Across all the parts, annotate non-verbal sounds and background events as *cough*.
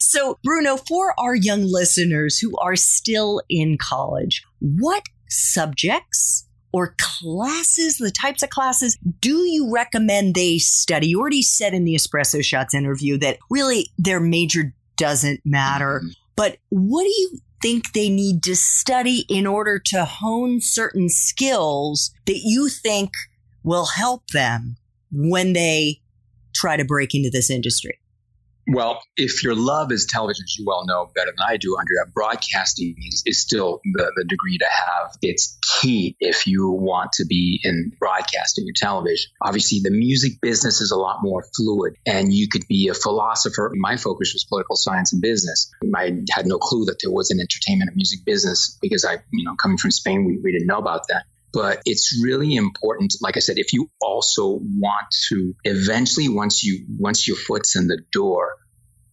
So, Bruno, for our young listeners who are still in college, what subjects or classes, the types of classes, do you recommend they study? You already said in the Espresso Shots interview that really their major doesn't matter. Mm-hmm. But what do you think they need to study in order to hone certain skills that you think will help them when they try to break into this industry? Well, if your love is television, as you well know better than I do, Andrea, broadcasting is, is still the, the degree to have. It's key if you want to be in broadcasting or television. Obviously, the music business is a lot more fluid, and you could be a philosopher. My focus was political science and business. I had no clue that there was an entertainment and music business because I, you know, coming from Spain, we, we didn't know about that but it's really important like i said if you also want to eventually once you once your foot's in the door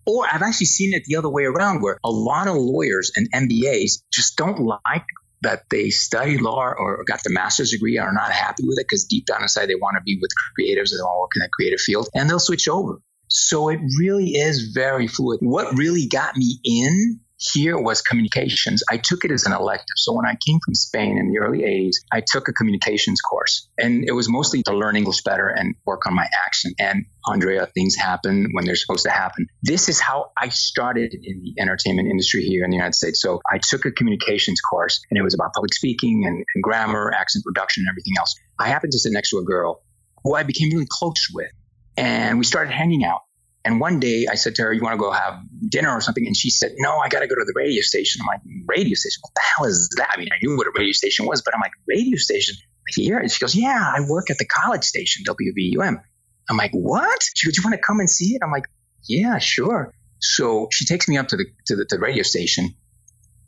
or I've actually seen it the other way around where a lot of lawyers and MBAs just don't like that they study law or got the master's degree and are not happy with it because deep down inside they want to be with creatives and they want to work in that creative field and they'll switch over. So it really is very fluid. What really got me in here was communications. I took it as an elective. So when I came from Spain in the early 80s, I took a communications course. And it was mostly to learn English better and work on my accent. And Andrea, things happen when they're supposed to happen. This is how I started in the entertainment industry here in the United States. So I took a communications course and it was about public speaking and, and grammar, accent production, and everything else. I happened to sit next to a girl who I became really close with. And we started hanging out. And one day I said to her, You want to go have dinner or something? And she said, No, I got to go to the radio station. I'm like, Radio station? What the hell is that? I mean, I knew what a radio station was, but I'm like, Radio station here? And she goes, Yeah, I work at the college station, WVUM. I'm like, What? She goes, You want to come and see it? I'm like, Yeah, sure. So she takes me up to the to the, the radio station.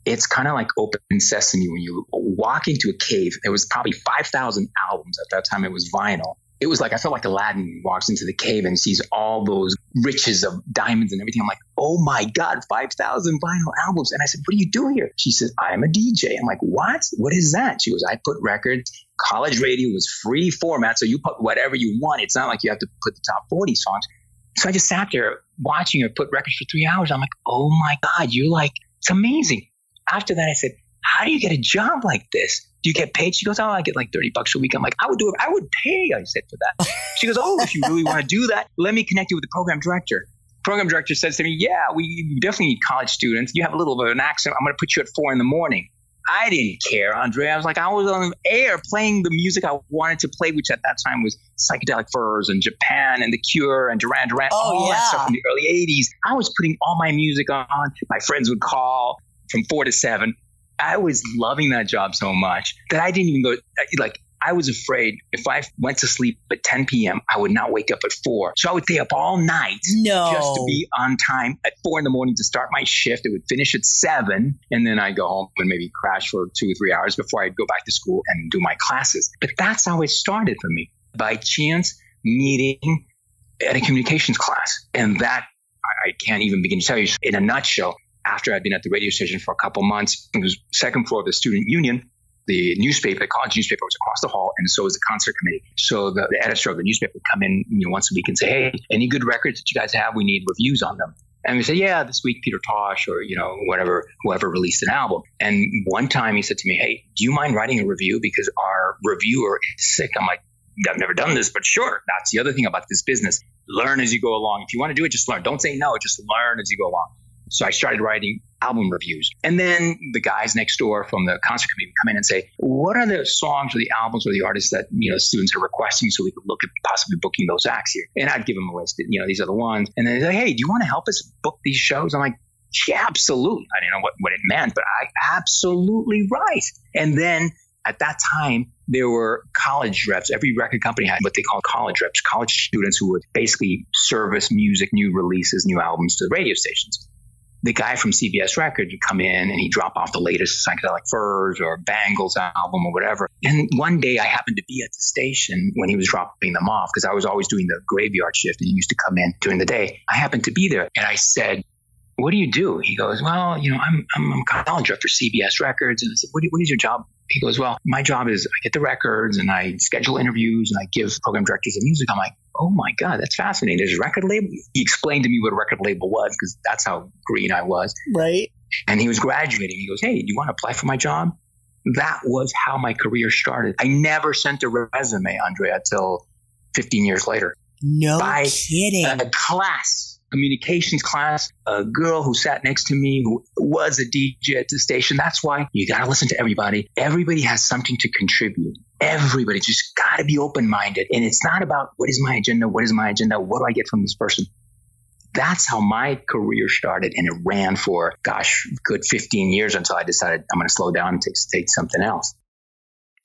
It's kind of like open sesame when you walk into a cave. There was probably 5,000 albums at that time. It was vinyl it was like I felt like Aladdin walks into the cave and sees all those riches of diamonds and everything. I'm like, oh my God, 5,000 vinyl albums. And I said, what do you do here? She says, I'm a DJ. I'm like, what? What is that? She goes, I put records. College radio was free format. So you put whatever you want. It's not like you have to put the top 40 songs. So I just sat there watching her put records for three hours. I'm like, oh my God, you're like, it's amazing. After that, I said, how do you get a job like this? do you get paid? She goes, oh, I get like 30 bucks a week. I'm like, I would do it. I would pay, I said, for that. *laughs* She goes, oh, if you really want to do that, let me connect you with the program director. Program director says to me, yeah, we definitely need college students. You have a little bit of an accent. I'm going to put you at four in the morning. I didn't care, Andre. I was like, I was on air playing the music I wanted to play, which at that time was Psychedelic Furs and Japan and The Cure and Duran Duran, oh, all yeah. that stuff in the early 80s. I was putting all my music on. My friends would call from four to seven. I was loving that job so much that I didn't even go uh, like I was afraid if I went to sleep at 10 p.m., I would not wake up at four. So I would stay up all night no. just to be on time at four in the morning to start my shift. It would finish at seven, and then I'd go home and maybe crash for two or three hours before I'd go back to school and do my classes. But that's how it started for me by chance meeting at a communications class. And that I can't even begin to tell you in a nutshell after I'd been at the radio station for a couple months. It was second floor of the student union. The newspaper, the college newspaper was across the hall, and so was the concert committee. So the, the editor of the newspaper would come in you know, once a week and say, hey, any good records that you guys have? We need reviews on them. And we said, yeah, this week Peter Tosh or, you know, whatever, whoever released an album. And one time he said to me, hey, do you mind writing a review? Because our reviewer is sick. I'm like, I've never done this, but sure. That's the other thing about this business. Learn as you go along. If you want to do it, just learn. Don't say no, just learn as you go along. So I started writing album reviews. And then the guys next door from the concert committee come in and say, what are the songs or the albums or the artists that, you know, students are requesting so we could look at possibly booking those acts here? And I'd give them a list, you know, these are the ones. And then they're like, hey, do you want to help us book these shows? I'm like, yeah, absolutely. I didn't know what, what it meant, but I absolutely right. And then at that time, there were college reps. Every record company had what they call college reps, college students who would basically service music, new releases, new albums to the radio stations. The guy from CBS Records would come in and he'd drop off the latest psychedelic furs or Bangles album or whatever. And one day I happened to be at the station when he was dropping them off because I was always doing the graveyard shift and he used to come in during the day. I happened to be there and I said, what do you do? He goes, well, you know, I'm, I'm, I'm college rep for CBS Records. And I said, what, what is your job? He goes, well, my job is I get the records and I schedule interviews and I give program directors the music. I'm like, oh my God, that's fascinating. There's a record label. He explained to me what a record label was because that's how green I was. Right. And he was graduating. He goes, hey, do you want to apply for my job? That was how my career started. I never sent a resume, Andrea, until 15 years later. No By kidding. A class communications class, a girl who sat next to me who was a DJ at the station. That's why you got to listen to everybody. Everybody has something to contribute. Everybody just got to be open minded. And it's not about what is my agenda? What is my agenda? What do I get from this person? That's how my career started. And it ran for, gosh, good 15 years until I decided I'm going to slow down and take, take something else.